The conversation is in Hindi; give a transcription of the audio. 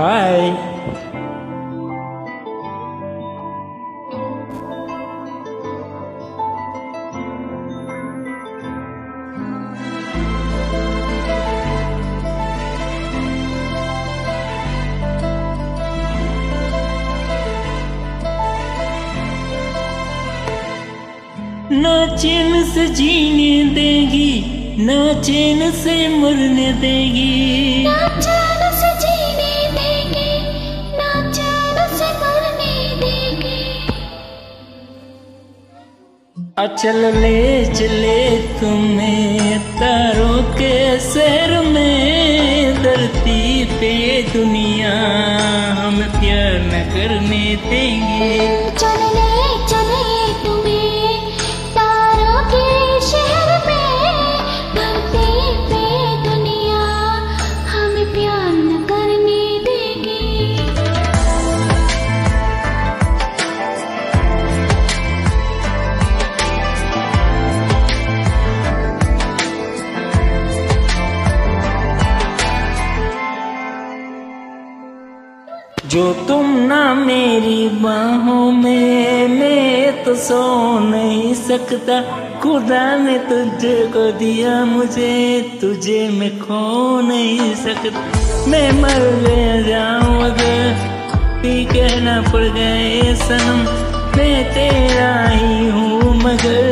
हाय ना चैन से जीने देगी ना चैन से मरने देगी। ना अचल ले चले तुम्हें तारों के शहर में धरती पे दुनिया हम प्यार न करने देंगे। जो तुम ना मेरी बाहों में मैं तो सो नहीं सकता। खुदा ने तुझे को दिया, मुझे तुझे मैं खो नहीं सकता। मैं मर गया जाऊँ अगर भी कहना पड़ गए सनम। मैं तेरा ही हूँ मगर